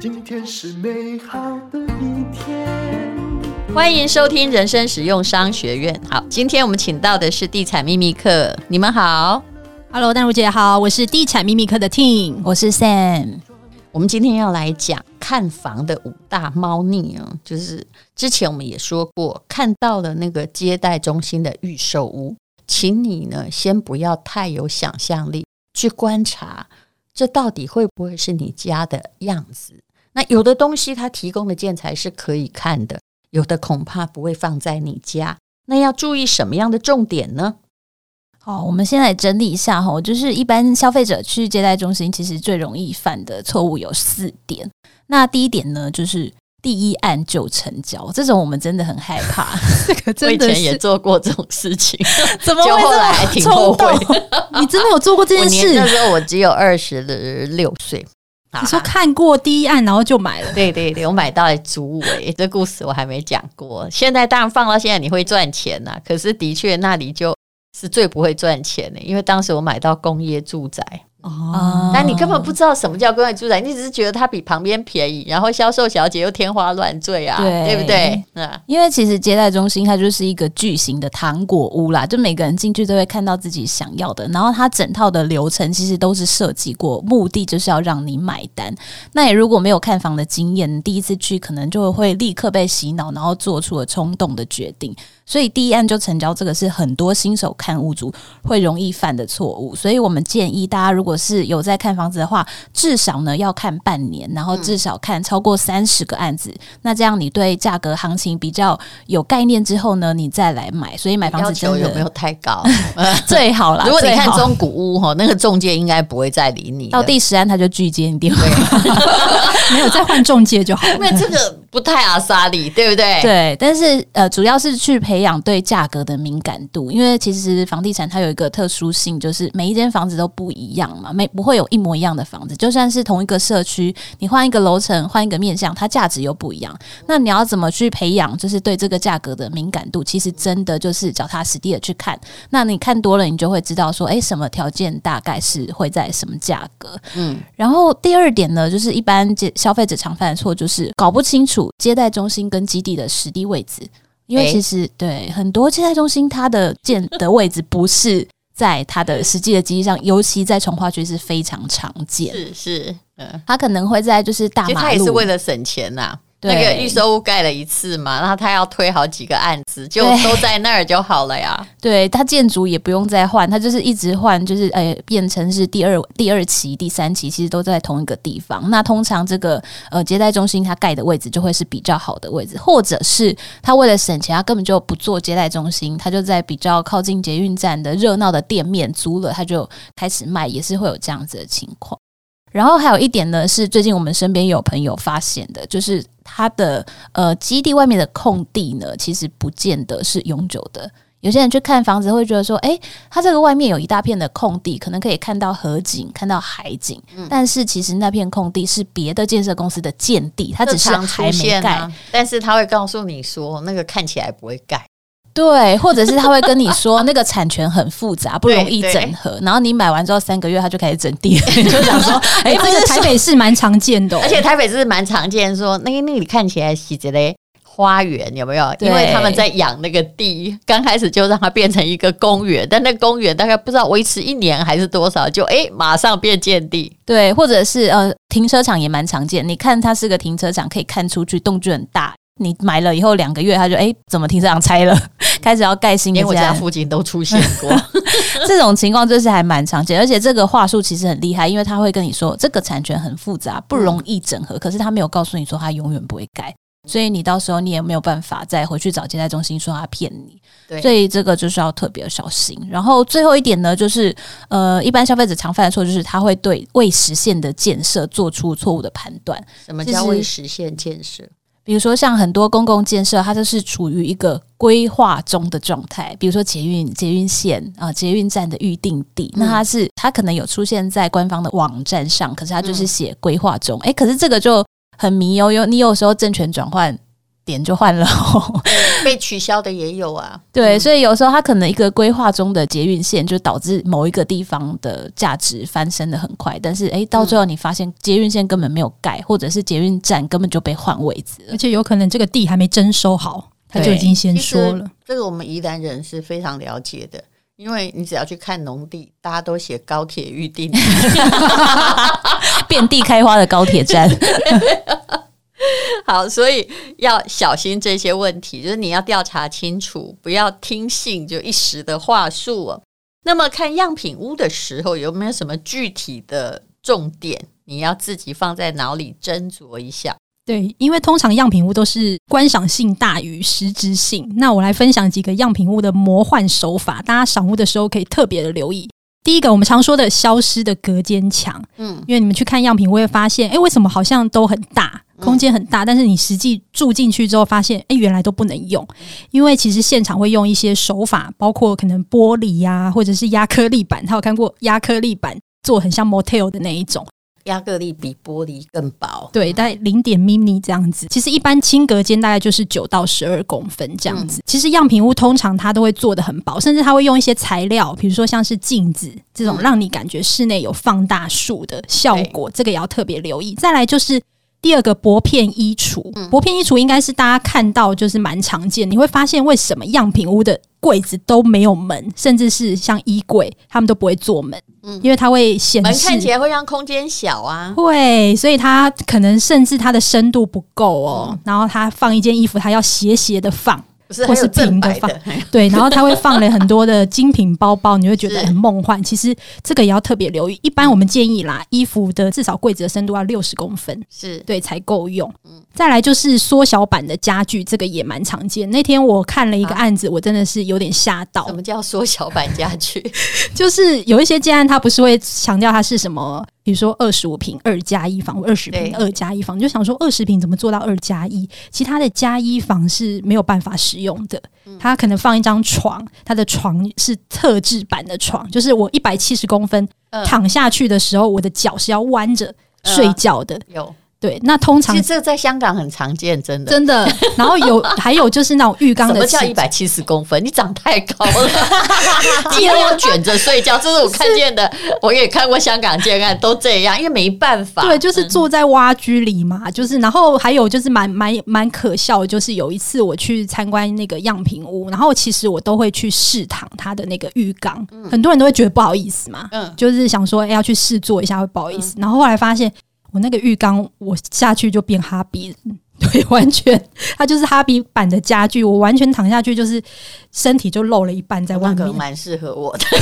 今天是美好的一天。欢迎收听人生实用商学院。好，今天我们请到的是地产秘密课。你们好，Hello，淡如姐好，我是地产秘密课的 Team，我是 Sam。我们今天要来讲看房的五大猫腻啊，就是之前我们也说过，看到了那个接待中心的预售屋，请你呢先不要太有想象力去观察，这到底会不会是你家的样子？那有的东西它提供的建材是可以看的，有的恐怕不会放在你家。那要注意什么样的重点呢？好，我们先来整理一下哈，就是一般消费者去接待中心，其实最容易犯的错误有四点。那第一点呢，就是第一案就成交，这种我们真的很害怕。这个真的我以前也做过这种事情，怎么会后来还挺后悔？你真的有做过这件事？那时候我只有二十六岁。你说看过第一案，然后就买了？对对对，我买到了竹围，这故事我还没讲过。现在当然放到现在你会赚钱呐、啊，可是的确那里就是最不会赚钱的，因为当时我买到工业住宅。哦，那你根本不知道什么叫工业住宅，你只是觉得它比旁边便宜，然后销售小姐又天花乱坠啊，对，对不对？嗯，因为其实接待中心它就是一个巨型的糖果屋啦，就每个人进去都会看到自己想要的，然后它整套的流程其实都是设计过，目的就是要让你买单。那你如果没有看房的经验，第一次去可能就会立刻被洗脑，然后做出了冲动的决定。所以第一案就成交，这个是很多新手看屋主会容易犯的错误。所以我们建议大家，如果是有在看房子的话，至少呢要看半年，然后至少看超过三十个案子。嗯、那这样你对价格行情比较有概念之后呢，你再来买。所以买房子真的有没有太高？最好啦。如果你看中古屋哈，那个中介应该不会再理你。到第十案他就拒接你电话，没有再换中介就好。因为这个不太阿莎力，对不对？对，但是呃，主要是去培养对价格的敏感度，因为其实房地产它有一个特殊性，就是每一间房子都不一样嘛，没不会有一模一样的房子。就算是同一个社区，你换一个楼层，换一个面向，它价值又不一样。那你要怎么去培养，就是对这个价格的敏感度？其实真的就是脚踏实地的去看。那你看多了，你就会知道说，哎，什么条件大概是会在什么价格？嗯。然后第二点呢，就是一般消费者常犯的错，就是搞不清楚接待中心跟基地的实地位置。因为其实对很多接待中心，它的建的位置不是在它的实际的基地上，尤其在从化区是非常常见。是是，嗯，它可能会在就是大马路，它也是为了省钱呐、啊。对那个预售屋盖了一次嘛，然后他要推好几个案子，就都在那儿就好了呀。对，他建筑也不用再换，他就是一直换，就是呃变成是第二第二期、第三期，其实都在同一个地方。那通常这个呃接待中心它盖的位置就会是比较好的位置，或者是他为了省钱，他根本就不做接待中心，他就在比较靠近捷运站的热闹的店面租了，他就开始卖，也是会有这样子的情况。然后还有一点呢，是最近我们身边有朋友发现的，就是他的呃基地外面的空地呢，其实不见得是永久的。有些人去看房子会觉得说，诶，它这个外面有一大片的空地，可能可以看到河景、看到海景，嗯、但是其实那片空地是别的建设公司的建地，它只是还没盖，啊、但是他会告诉你说，那个看起来不会盖。对，或者是他会跟你说那个产权很复杂，不容易整合。然后你买完之后三个月，他就开始整地了，你就想说，哎，这个台北市蛮常见的，而且台北市蛮常见，说那个那里看起来是这类花园有没有？因为他们在养那个地，刚开始就让它变成一个公园，但那公园大概不知道维持一年还是多少，就哎马上变建地。对，或者是呃停车场也蛮常见，你看它是个停车场，可以看出去，动距很大。你买了以后两个月，他就哎，怎么停车场拆了，开始要盖新的。连我家附近都出现过 这种情况，就是还蛮常见。而且这个话术其实很厉害，因为他会跟你说这个产权很复杂，不容易整合。嗯、可是他没有告诉你说他永远不会改，所以你到时候你也没有办法再回去找接待中心说他骗你。对，所以这个就是要特别小心。然后最后一点呢，就是呃，一般消费者常犯的错就是他会对未实现的建设做出错误的判断。什么叫未实现建设？比如说，像很多公共建设，它就是处于一个规划中的状态。比如说捷运、捷运线啊、捷运站的预定地，那它是它可能有出现在官方的网站上，可是它就是写规划中。诶，可是这个就很迷哦，有你有时候政权转换。点就换了，被取消的也有啊。对，所以有时候它可能一个规划中的捷运线就导致某一个地方的价值翻身的很快，但是诶，到最后你发现捷运线根本没有盖，或者是捷运站根本就被换位置，而且有可能这个地还没征收好，他就已经先说了。这个我们宜兰人是非常了解的。因为你只要去看农地，大家都写高铁预定，遍地开花的高铁站。好，所以要小心这些问题，就是你要调查清楚，不要听信就一时的话术哦。那么看样品屋的时候，有没有什么具体的重点？你要自己放在脑里斟酌一下。对，因为通常样品屋都是观赏性大于实质性。那我来分享几个样品屋的魔幻手法，大家赏屋的时候可以特别的留意。第一个，我们常说的消失的隔间墙，嗯，因为你们去看样品我会发现，哎，为什么好像都很大，空间很大，但是你实际住进去之后发现，哎，原来都不能用，因为其实现场会用一些手法，包括可能玻璃呀、啊，或者是压颗粒板，他有看过压颗粒板做很像 motel 的那一种。压克力比玻璃更薄，对，大概零点 mini 这样子。其实一般轻隔间大概就是九到十二公分这样子。嗯、其实样品屋通常它都会做的很薄，甚至它会用一些材料，比如说像是镜子这种，让你感觉室内有放大术的效果，嗯、这个也要特别留意。再来就是第二个薄片衣橱，薄片衣橱应该是大家看到就是蛮常见，你会发现为什么样品屋的柜子都没有门，甚至是像衣柜，他们都不会做门。嗯，因为它会显示，门看起来会让空间小啊，会，所以它可能甚至它的深度不够哦。嗯、然后它放一件衣服，它要斜斜的放。或是平的放，对，然后他会放了很多的精品包包，你会觉得很梦幻。其实这个也要特别留意。一般我们建议啦，衣服的至少柜子的深度要六十公分，是对才够用。再来就是缩小版的家具，这个也蛮常见。那天我看了一个案子，我真的是有点吓到。什么叫缩小版家具？就是有一些建案，它不是会强调它是什么？比如说二十五平二加一房，或二十平二加一房，你就想说二十平怎么做到二加一？其他的加一房是没有办法使用的。它可能放一张床，它的床是特制版的床，就是我一百七十公分躺下去的时候，我的脚是要弯着睡觉的。有。对，那通常其实这在香港很常见，真的真的。然后有 还有就是那种浴缸的，什么叫一百七十公分？你长太高了，你要卷着睡觉。这是我看见的，我也看过香港建案都这样，因为没办法。对，就是坐在蛙居里嘛，嗯、就是然后还有就是蛮蛮蛮可笑的，就是有一次我去参观那个样品屋，然后其实我都会去试躺他的那个浴缸，嗯、很多人都会觉得不好意思嘛，嗯，就是想说哎要去试坐一下会不好意思，嗯、然后后来发现。我那个浴缸，我下去就变哈比，对，完全它就是哈比版的家具。我完全躺下去，就是身体就露了一半在外面，蛮适合我的，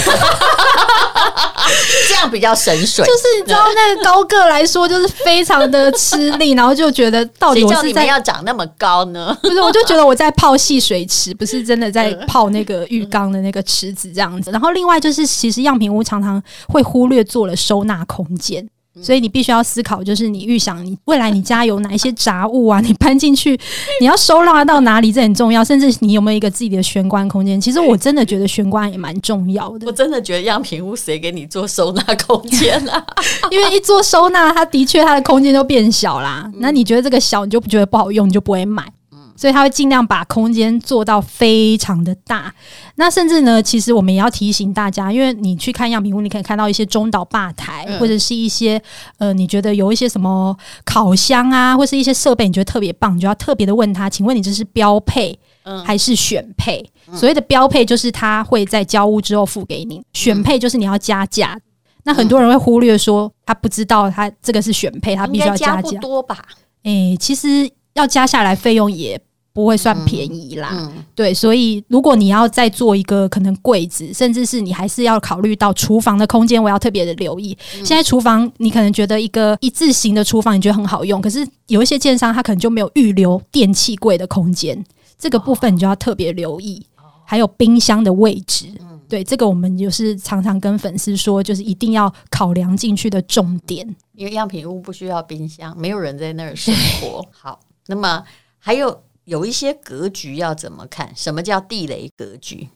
这样比较省水。就是你知道，那个高个来说，就是非常的吃力，然后就觉得到底我是在要长那么高呢？不是，我就觉得我在泡戏水池，不是真的在泡那个浴缸的那个池子这样子。然后另外就是，其实样品屋常常会忽略做了收纳空间。所以你必须要思考，就是你预想你未来你家有哪一些杂物啊？你搬进去，你要收纳到哪里？这很重要。甚至你有没有一个自己的玄关空间？其实我真的觉得玄关也蛮重要的。我真的觉得样品屋谁给你做收纳空间啊？因为一做收纳，它的确它的空间就变小啦。那你觉得这个小，你就不觉得不好用，你就不会买。所以他会尽量把空间做到非常的大。那甚至呢，其实我们也要提醒大家，因为你去看样品屋，你可以看到一些中岛吧台，嗯、或者是一些呃，你觉得有一些什么烤箱啊，或是一些设备，你觉得特别棒，你就要特别的问他，请问你这是标配还是选配？嗯、所谓的标配就是他会在交屋之后付给你，选配就是你要加价。嗯、那很多人会忽略说，他不知道他这个是选配，他必须要加价。多吧？诶、欸，其实要加下来费用也。不会算便宜啦，嗯嗯、对，所以如果你要再做一个可能柜子，甚至是你还是要考虑到厨房的空间，我要特别的留意。嗯、现在厨房你可能觉得一个一字型的厨房你觉得很好用，可是有一些建商他可能就没有预留电器柜的空间，这个部分你就要特别留意。哦、还有冰箱的位置，嗯、对，这个我们就是常常跟粉丝说，就是一定要考量进去的重点。因为样品屋不需要冰箱，没有人在那儿生活。好，那么还有。有一些格局要怎么看？什么叫地雷格局？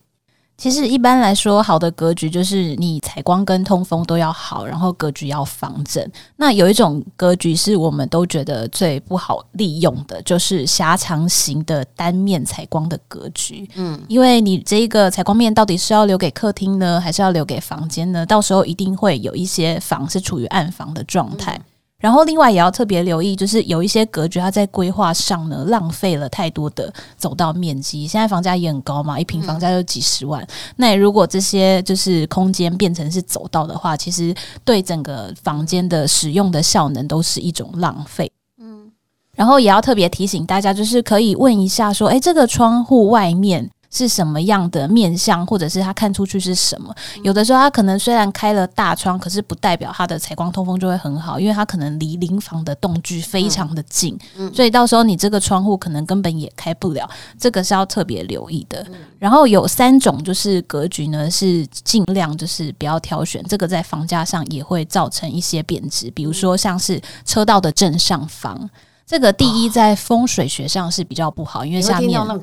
其实一般来说，好的格局就是你采光跟通风都要好，然后格局要方正。那有一种格局是我们都觉得最不好利用的，就是狭长型的单面采光的格局。嗯，因为你这个采光面到底是要留给客厅呢，还是要留给房间呢？到时候一定会有一些房是处于暗房的状态。嗯然后，另外也要特别留意，就是有一些格局，它在规划上呢，浪费了太多的走道面积。现在房价也很高嘛，一平房价就几十万。嗯、那如果这些就是空间变成是走道的话，其实对整个房间的使用的效能都是一种浪费。嗯，然后也要特别提醒大家，就是可以问一下说，诶，这个窗户外面。是什么样的面相，或者是他看出去是什么？有的时候他可能虽然开了大窗，可是不代表他的采光通风就会很好，因为他可能离邻房的栋距非常的近，嗯，所以到时候你这个窗户可能根本也开不了，这个是要特别留意的。然后有三种就是格局呢，是尽量就是不要挑选，这个在房价上也会造成一些贬值，比如说像是车道的正上方，这个第一在风水学上是比较不好，因为下面那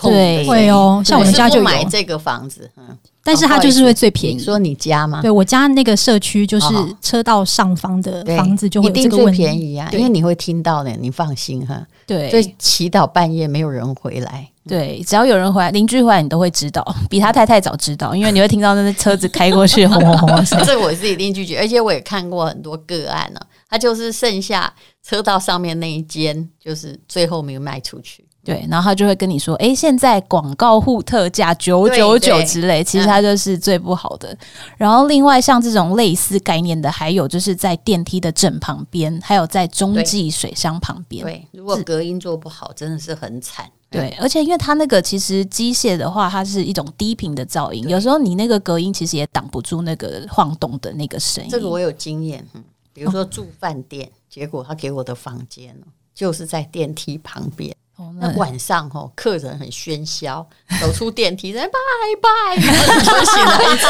空。对，会哦，像我们家就买这个房子，嗯，但是它就是会最便宜。说你家吗？对我家那个社区就是车道上方的房子就会这个最便宜啊，因为你会听到的，你放心哈。对，所以祈祷半夜没有人回来，对，只要有人回来，邻居回来你都会知道，比他太太早知道，因为你会听到那些车子开过去，轰轰 轰。这我自己邻居觉，而且我也看过很多个案呢，他就是剩下车道上面那一间，就是最后没有卖出去。对，然后他就会跟你说：“哎，现在广告户特价九九九之类，其实它就是最不好的。嗯”然后另外像这种类似概念的，还有就是在电梯的正旁边，还有在中继水箱旁边。对，如果隔音做不好，真的是很惨。对，而且因为它那个其实机械的话，它是一种低频的噪音，有时候你那个隔音其实也挡不住那个晃动的那个声音。这个我有经验，嗯，比如说住饭店，哦，结果他给我的房间就是在电梯旁边。那晚上吼，客人很喧嚣，走出电梯人拜拜，然后就醒了一次。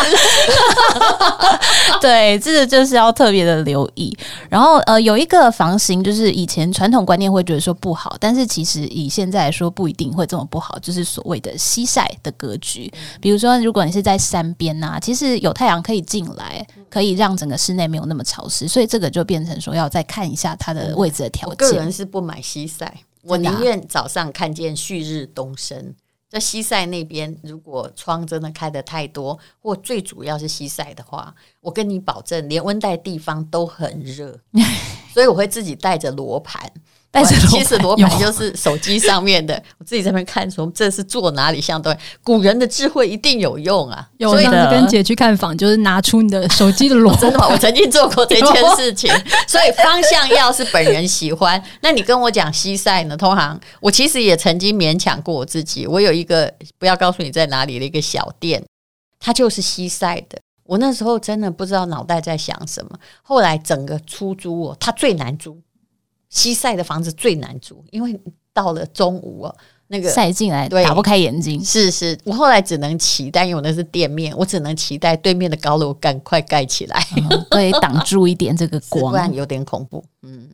对，这个就是要特别的留意。然后呃，有一个房型，就是以前传统观念会觉得说不好，但是其实以现在来说不一定会这么不好，就是所谓的西晒的格局。比如说，如果你是在山边呐、啊，其实有太阳可以进来，可以让整个室内没有那么潮湿，所以这个就变成说要再看一下它的位置的条件。我个人是不买西晒。我宁愿早上看见旭日东升，在西晒那边，如果窗真的开得太多，或最主要是西晒的话，我跟你保证，连温带地方都很热，所以我会自己带着罗盘。但是其实罗盘就是手机上面的，我自己在那边看，说这是坐哪里相对，古人的智慧一定有用啊！有的，上次跟姐去看房，就是拿出你的手机的罗盘，真的吗？我曾经做过这件事情，所以方向要是本人喜欢，那你跟我讲西晒呢？通常我其实也曾经勉强过我自己，我有一个不要告诉你在哪里的一个小店，它就是西晒的。我那时候真的不知道脑袋在想什么，后来整个出租哦，它最难租。西晒的房子最难租，因为到了中午哦，那个晒进来打不开眼睛。是是，我后来只能期待，因为我那是店面，我只能期待对面的高楼赶快盖起来，嗯、对，挡住一点这个光，不然有点恐怖。嗯，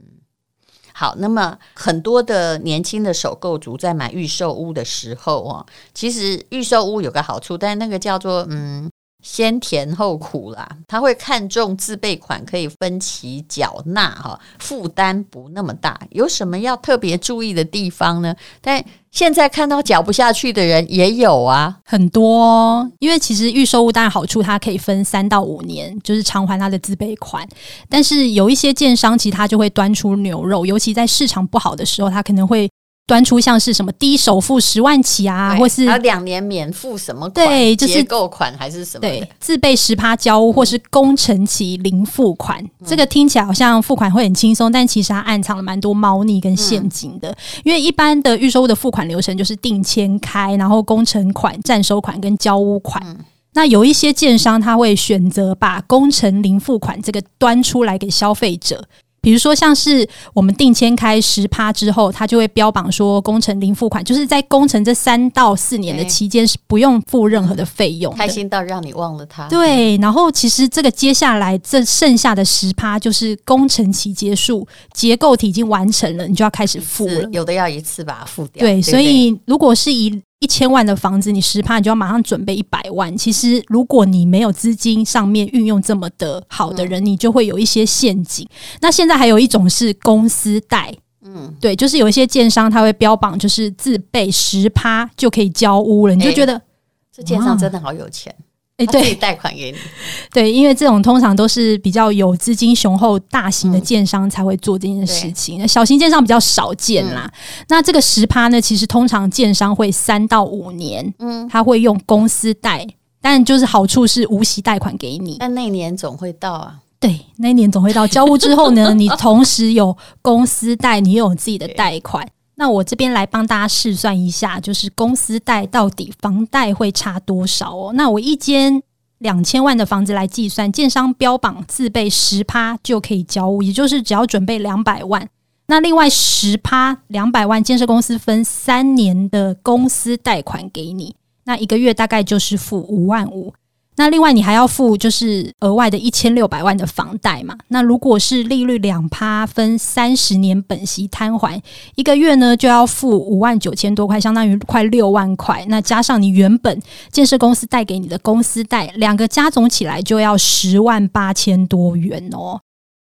好，那么很多的年轻的首购族在买预售屋的时候哦，其实预售屋有个好处，但是那个叫做嗯。先甜后苦啦，他会看重自备款可以分期缴纳哈，负担不那么大。有什么要特别注意的地方呢？但现在看到缴不下去的人也有啊，很多哦。因为其实预售屋当然好处，它可以分三到五年，就是偿还它的自备款。但是有一些建商，其实他就会端出牛肉，尤其在市场不好的时候，他可能会。端出像是什么低首付十万起啊，或是两年免付什么款？对，就是结构款还是什么？对，自备十趴交屋，或是工程期零付款。嗯、这个听起来好像付款会很轻松，但其实它暗藏了蛮多猫腻跟陷阱的。嗯、因为一般的预售屋的付款流程就是定签开，然后工程款、暂收款跟交屋款。嗯、那有一些建商他会选择把工程零付款这个端出来给消费者。比如说，像是我们定签开十趴之后，他就会标榜说工程零付款，就是在工程这三到四年的期间是不用付任何的费用。开心到让你忘了他。对，然后其实这个接下来这剩下的十趴就是工程期结束，结构体已经完成了，你就要开始付了。有的要一次把它付掉。对，对对，所以如果是以一千万的房子，你十趴，你就要马上准备一百万。其实，如果你没有资金上面运用这么的好的人，嗯、你就会有一些陷阱。那现在还有一种是公司贷，嗯，对，就是有一些建商他会标榜，就是自备十趴就可以交屋了，你就觉得、欸、这建商真的好有钱。哎，欸、对，贷款给你，对，因为这种通常都是比较有资金雄厚、大型的建商才会做这件事情，嗯、小型建商比较少见啦。嗯、那这个十趴呢，其实通常建商会三到五年，嗯，他会用公司贷，但就是好处是无息贷款给你。但那一年总会到啊，对，那一年总会到。交屋之后呢，你同时有公司贷，你又有自己的贷款。那我这边来帮大家试算一下，就是公司贷到底房贷会差多少哦？那我一间两千万的房子来计算，建商标榜自备十趴就可以交屋，也就是只要准备两百万。那另外十趴两百万，建设公司分三年的公司贷款给你，那一个月大概就是付五万五。那另外你还要付就是额外的一千六百万的房贷嘛？那如果是利率两趴分三十年本息摊还，一个月呢就要付五万九千多块，相当于快六万块。那加上你原本建设公司贷给你的公司贷，两个加总起来就要十万八千多元哦。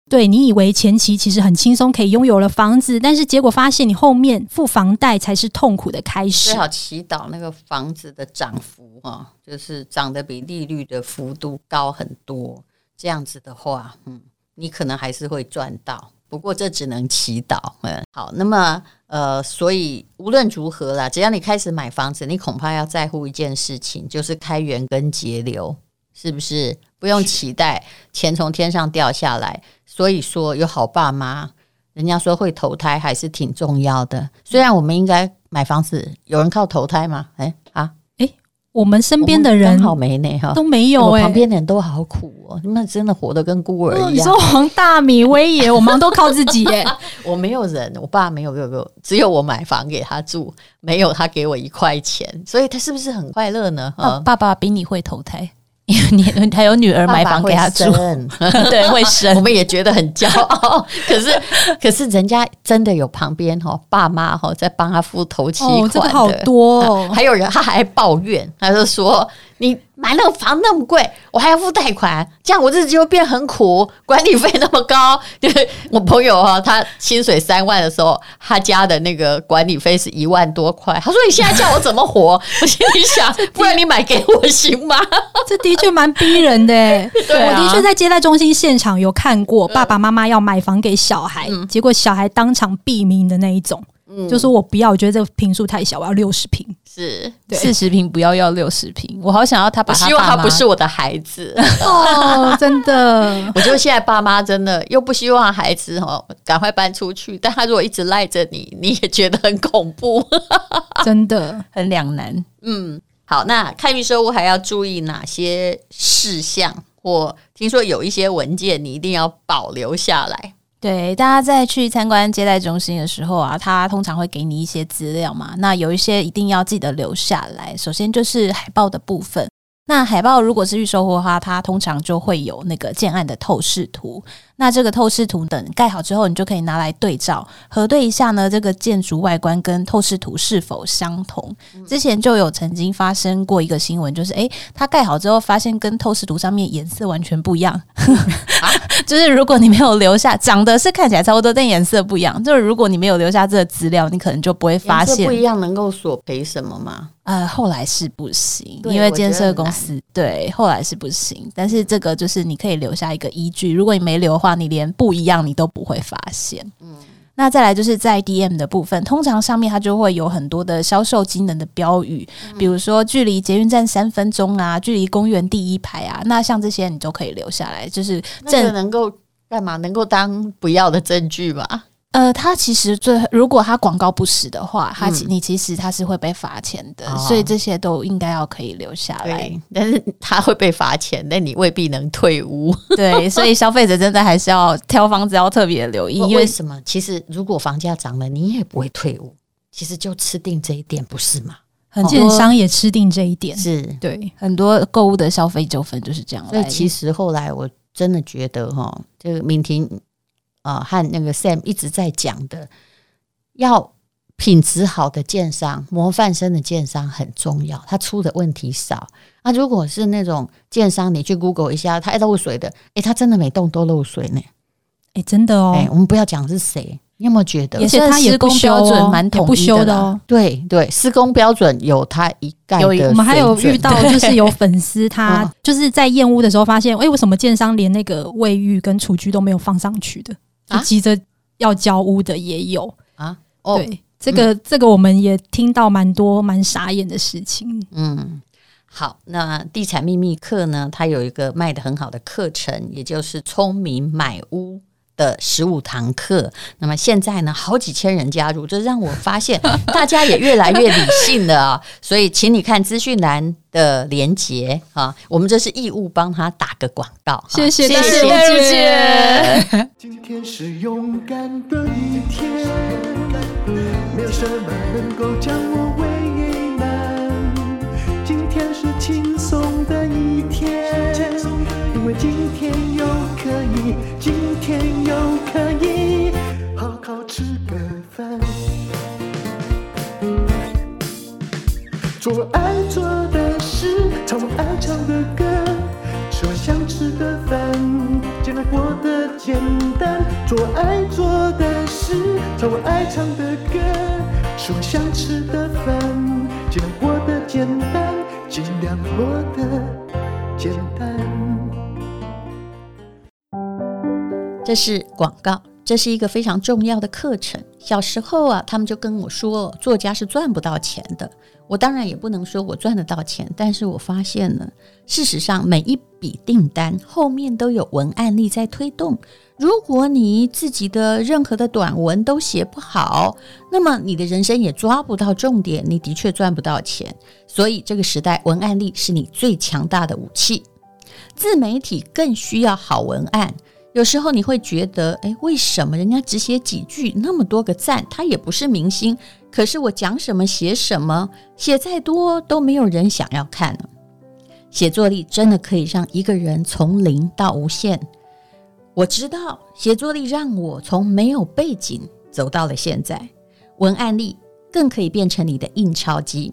对，你以为前期其实很轻松可以拥有了房子，但是结果发现你后面付房贷才是痛苦的开始。最好祈祷那个房子的涨幅啊，就是涨得比利率的幅度高很多。这样子的话，嗯，你可能还是会赚到。不过这只能祈祷。嗯，好，那么呃，所以无论如何啦，只要你开始买房子，你恐怕要在乎一件事情，就是开源跟节流，是不是？不用期待钱从天上掉下来。所以说，有好爸妈，人家说会投胎还是挺重要的。虽然我们应该买房子，有人靠投胎吗？哎啊，哎，我们身边的人好没呢哈，都没有哎，旁边的人都好苦哦，他们真的活得跟孤儿一样。你说黄大米、威爷，我们都靠自己耶。我没有人，我爸没有没有没有，只有我买房给他住，没有他给我一块钱，所以他是不是很快乐呢？啊，爸爸比你会投胎。因为你还有女儿买房给他住，爸爸 对，会生，我们也觉得很骄傲。可是，可是人家真的有旁边哈爸妈哈在帮他付头期款的，多、哦。还有人他还抱怨，他就说你。买那个房那么贵，我还要付贷款，这样我日子就会变很苦。管理费那么高，就是我朋友哈，他薪水三万的时候，他家的那个管理费是一万多块。他说：“你现在叫我怎么活？”我心里想：“不然你买给我行吗？” 这的确蛮逼人的。对啊、我的确在接待中心现场有看过爸爸妈妈要买房给小孩，嗯、结果小孩当场毙命的那一种。嗯，就说我不要，我觉得这个坪数太小，我要六十坪，是四十坪不要，要六十坪。我好想要他把他，希望他不是我的孩子哦，真的。我觉得现在爸妈真的又不希望孩子哦赶快搬出去，但他如果一直赖着你，你也觉得很恐怖，真的很两难。嗯，好，那看预售屋还要注意哪些事项？我听说有一些文件你一定要保留下来。对，大家在去参观接待中心的时候啊，他通常会给你一些资料嘛，那有一些一定要记得留下来。首先就是海报的部分。那海报如果是预售货的话，它通常就会有那个建案的透视图。那这个透视图等盖好之后，你就可以拿来对照核对一下呢，这个建筑外观跟透视图是否相同。之前就有曾经发生过一个新闻，就是诶，它盖好之后发现跟透视图上面颜色完全不一样。啊，就是如果你没有留下，长得是看起来差不多，但颜色不一样。就是如果你没有留下这个资料，你可能就不会发现。不一样能够索赔什么吗？呃，后来是不行，因为建设公司对，后来是不行。但是这个就是你可以留下一个依据，如果你没留的话，你连不一样你都不会发现。嗯，那再来就是在 DM 的部分，通常上面它就会有很多的销售机能的标语，嗯、比如说距离捷运站三分钟啊，距离公园第一排啊，那像这些你都可以留下来，就是这能够干嘛？能够当不要的证据吗？呃，它其实最如果它广告不实的话，它其、嗯、你其实它是会被罚钱的，哦、所以这些都应该要可以留下来。但是它会被罚钱，但你未必能退屋。对，所以消费者真的还是要挑房子要特别留意。因为，为什么？其实如果房价涨了，你也不会退屋。其实就吃定这一点，不是吗？很多建商也吃定这一点，是对很多购物的消费纠纷就是这样。所以其实后来我真的觉得哈，这个敏婷。啊，和那个 Sam 一直在讲的，要品质好的建商、模范生的建商很重要，他出的问题少。那、啊、如果是那种建商，你去 Google 一下，他漏水的，诶，他真的每栋都漏水呢。诶，真的哦。诶，我们不要讲是谁，你有没有觉得？而且他施工标准蛮统一的哦。对对，施工标准有他一概的。我们还有遇到，就是有粉丝他就是在验屋的时候发现，诶，为什么建商连那个卫浴跟厨具都没有放上去的？就急着要交屋的也有啊。哦，对。这个这个我们也听到蛮多蛮傻眼的事情。嗯，好，那地产秘密课呢，它有一个卖的很好的课程，也就是聪明买屋的十五堂课。那么现在呢，好几千人加入，这让我发现 大家也越来越理性了啊。所以，请你看资讯栏的连接啊，我们这是义务帮他打个广告。谢谢，谢谢戴茹姐。今天是勇敢的一天。没有什么能够将我为难。今天是轻松的一天，因为今天又可以，今又可以好好吃个饭，做爱做的事，唱我爱唱的歌，吃我想吃的饭，尽量过得简单，做爱做的事，唱我爱唱的歌。吃我想吃的饭，尽量过得简单，尽量过得简单。这是广告，这是一个非常重要的课程。小时候啊，他们就跟我说，作家是赚不到钱的。我当然也不能说我赚得到钱，但是我发现了，事实上每一笔订单后面都有文案力在推动。如果你自己的任何的短文都写不好，那么你的人生也抓不到重点，你的确赚不到钱。所以这个时代，文案力是你最强大的武器。自媒体更需要好文案。有时候你会觉得，诶，为什么人家只写几句，那么多个赞，他也不是明星，可是我讲什么写什么，写再多都没有人想要看了？写作力真的可以让一个人从零到无限。我知道写作力让我从没有背景走到了现在，文案力更可以变成你的印钞机。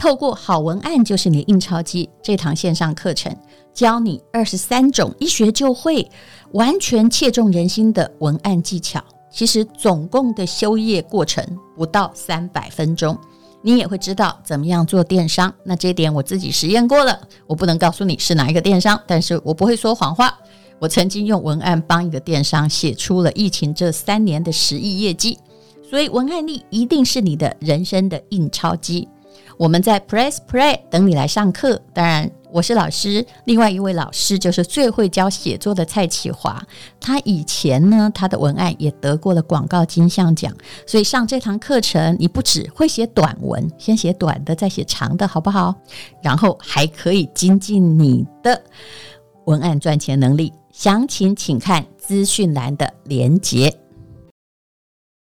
透过好文案就是你的印钞机这堂线上课程，教你二十三种一学就会、完全切中人心的文案技巧。其实总共的修业过程不到三百分钟，你也会知道怎么样做电商。那这点我自己实验过了，我不能告诉你是哪一个电商，但是我不会说谎话。我曾经用文案帮一个电商写出了疫情这三年的十亿业绩，所以文案力一定是你的人生的印钞机。我们在 Press Play 等你来上课。当然，我是老师，另外一位老师就是最会教写作的蔡启华。他以前呢，他的文案也得过了广告金像奖。所以上这堂课程，你不只会写短文，先写短的，再写长的，好不好？然后还可以精进你的文案赚钱能力。详情请看资讯栏的连结。